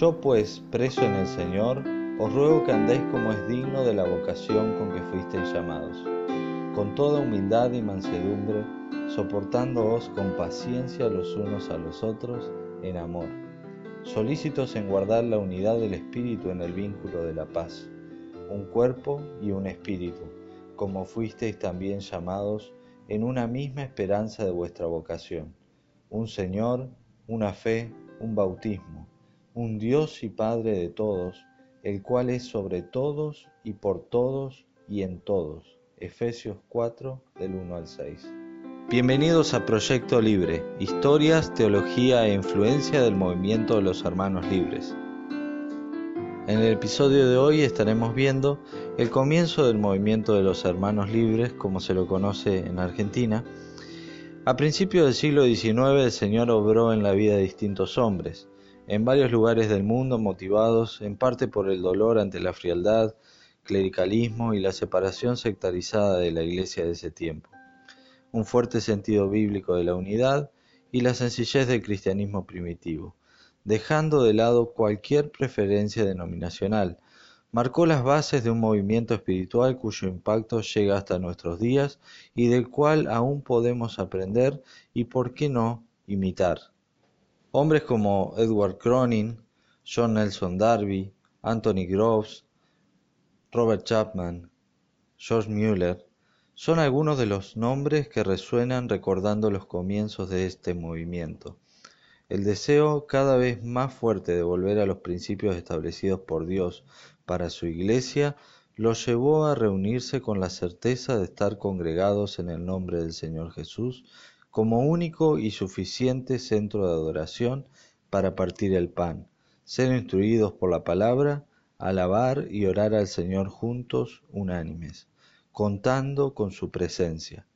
Yo pues, preso en el Señor, os ruego que andéis como es digno de la vocación con que fuisteis llamados, con toda humildad y mansedumbre, soportándoos con paciencia los unos a los otros en amor, solícitos en guardar la unidad del Espíritu en el vínculo de la paz, un cuerpo y un espíritu, como fuisteis también llamados en una misma esperanza de vuestra vocación, un Señor, una fe, un bautismo un Dios y Padre de todos, el cual es sobre todos y por todos y en todos. Efesios 4 del 1 al 6. Bienvenidos a Proyecto Libre, historias, teología e influencia del movimiento de los hermanos libres. En el episodio de hoy estaremos viendo el comienzo del movimiento de los hermanos libres, como se lo conoce en Argentina. A principios del siglo XIX el Señor obró en la vida de distintos hombres en varios lugares del mundo motivados en parte por el dolor ante la frialdad, clericalismo y la separación sectarizada de la iglesia de ese tiempo, un fuerte sentido bíblico de la unidad y la sencillez del cristianismo primitivo, dejando de lado cualquier preferencia denominacional, marcó las bases de un movimiento espiritual cuyo impacto llega hasta nuestros días y del cual aún podemos aprender y, por qué no, imitar. Hombres como Edward Cronin, John Nelson Darby, Anthony Groves, Robert Chapman, George Mueller, son algunos de los nombres que resuenan recordando los comienzos de este movimiento. El deseo cada vez más fuerte de volver a los principios establecidos por Dios para su iglesia los llevó a reunirse con la certeza de estar congregados en el nombre del Señor Jesús como único y suficiente centro de adoración para partir el pan, ser instruidos por la palabra, alabar y orar al Señor juntos, unánimes, contando con su presencia.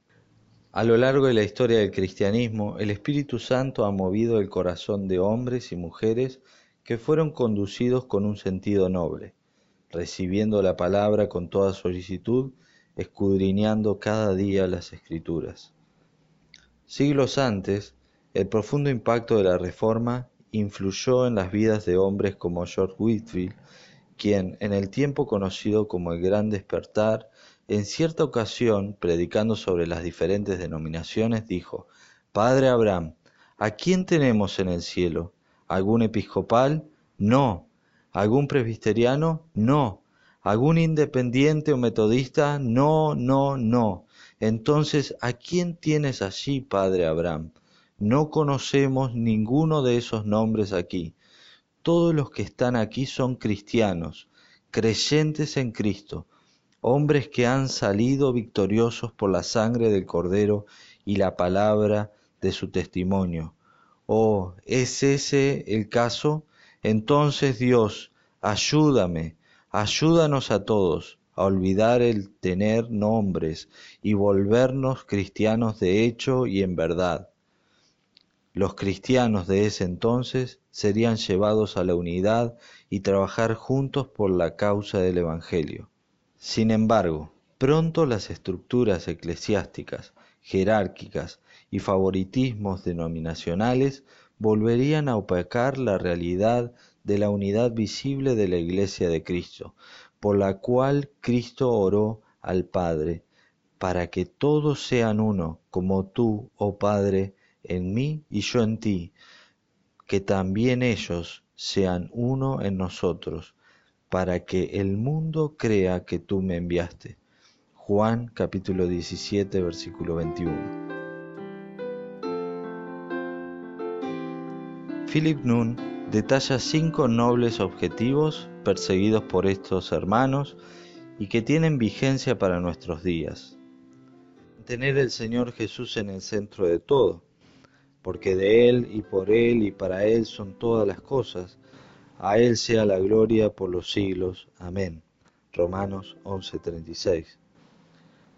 A lo largo de la historia del cristianismo, el Espíritu Santo ha movido el corazón de hombres y mujeres que fueron conducidos con un sentido noble, recibiendo la palabra con toda solicitud, escudriñando cada día las escrituras. Siglos antes, el profundo impacto de la Reforma influyó en las vidas de hombres como George Whitfield, quien, en el tiempo conocido como el Gran Despertar, en cierta ocasión, predicando sobre las diferentes denominaciones, dijo, Padre Abraham, ¿a quién tenemos en el cielo? ¿Algún episcopal? No. ¿Algún presbiteriano? No. ¿Algún independiente o metodista? No, no, no. Entonces, ¿a quién tienes allí, padre Abraham? No conocemos ninguno de esos nombres aquí. Todos los que están aquí son cristianos, creyentes en Cristo, hombres que han salido victoriosos por la sangre del Cordero y la palabra de su testimonio. Oh, ¿es ese el caso? Entonces Dios, ayúdame, ayúdanos a todos a olvidar el tener nombres y volvernos cristianos de hecho y en verdad. Los cristianos de ese entonces serían llevados a la unidad y trabajar juntos por la causa del Evangelio. Sin embargo, pronto las estructuras eclesiásticas, jerárquicas y favoritismos denominacionales volverían a opacar la realidad de la unidad visible de la Iglesia de Cristo, por la cual Cristo oró al Padre, para que todos sean uno, como tú, oh Padre, en mí y yo en ti, que también ellos sean uno en nosotros, para que el mundo crea que tú me enviaste. Juan capítulo 17 versículo 21. Philip Noon detalla cinco nobles objetivos perseguidos por estos hermanos y que tienen vigencia para nuestros días. Tener el Señor Jesús en el centro de todo, porque de Él y por Él y para Él son todas las cosas. A Él sea la gloria por los siglos. Amén. Romanos 11:36.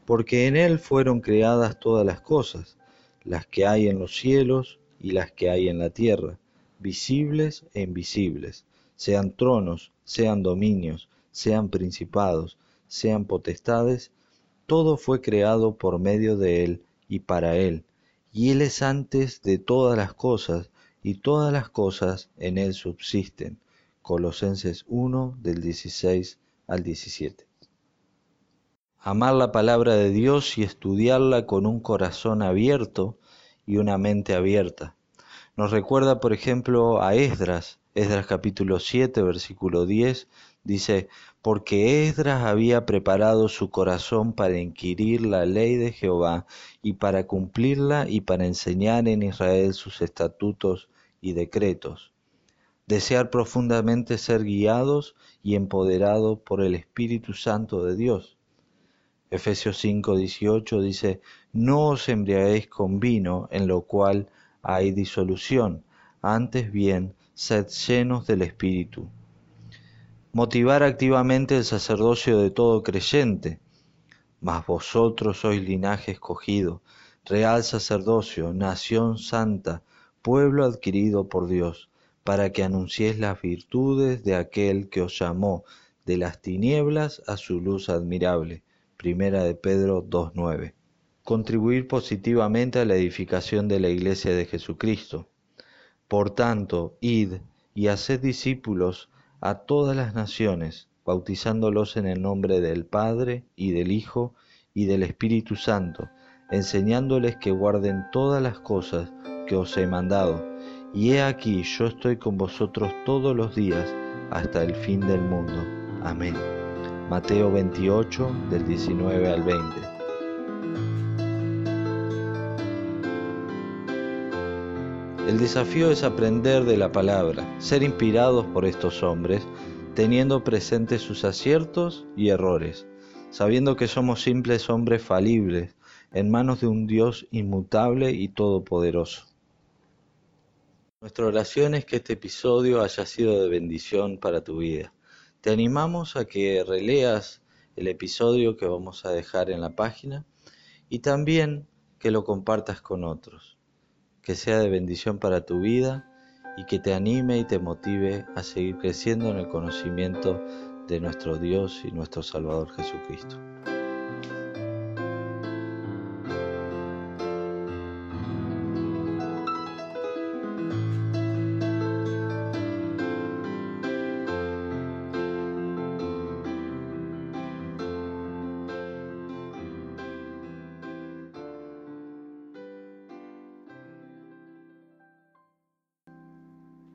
Porque en Él fueron creadas todas las cosas, las que hay en los cielos y las que hay en la tierra visibles e invisibles, sean tronos, sean dominios, sean principados, sean potestades, todo fue creado por medio de Él y para Él, y Él es antes de todas las cosas, y todas las cosas en Él subsisten. Colosenses 1 del 16 al 17. Amar la palabra de Dios y estudiarla con un corazón abierto y una mente abierta. Nos recuerda, por ejemplo, a Esdras, Esdras capítulo 7, versículo 10, dice, porque Esdras había preparado su corazón para inquirir la ley de Jehová y para cumplirla y para enseñar en Israel sus estatutos y decretos. Desear profundamente ser guiados y empoderados por el Espíritu Santo de Dios. Efesios 5, 18 dice, no os embriaguéis con vino en lo cual hay disolución, antes bien, sed llenos del Espíritu motivar activamente el sacerdocio de todo creyente. Mas vosotros sois linaje escogido, real sacerdocio, nación santa, pueblo adquirido por Dios, para que anunciéis las virtudes de aquel que os llamó de las tinieblas a su luz admirable. Primera de Pedro 2.9. Contribuir positivamente a la edificación de la Iglesia de Jesucristo. Por tanto, id y haced discípulos a todas las naciones, bautizándolos en el nombre del Padre y del Hijo y del Espíritu Santo, enseñándoles que guarden todas las cosas que os he mandado. Y he aquí, yo estoy con vosotros todos los días hasta el fin del mundo. Amén. Mateo 28, del 19 al 20. El desafío es aprender de la palabra, ser inspirados por estos hombres, teniendo presentes sus aciertos y errores, sabiendo que somos simples hombres falibles, en manos de un Dios inmutable y todopoderoso. Nuestra oración es que este episodio haya sido de bendición para tu vida. Te animamos a que releas el episodio que vamos a dejar en la página y también que lo compartas con otros que sea de bendición para tu vida y que te anime y te motive a seguir creciendo en el conocimiento de nuestro Dios y nuestro Salvador Jesucristo.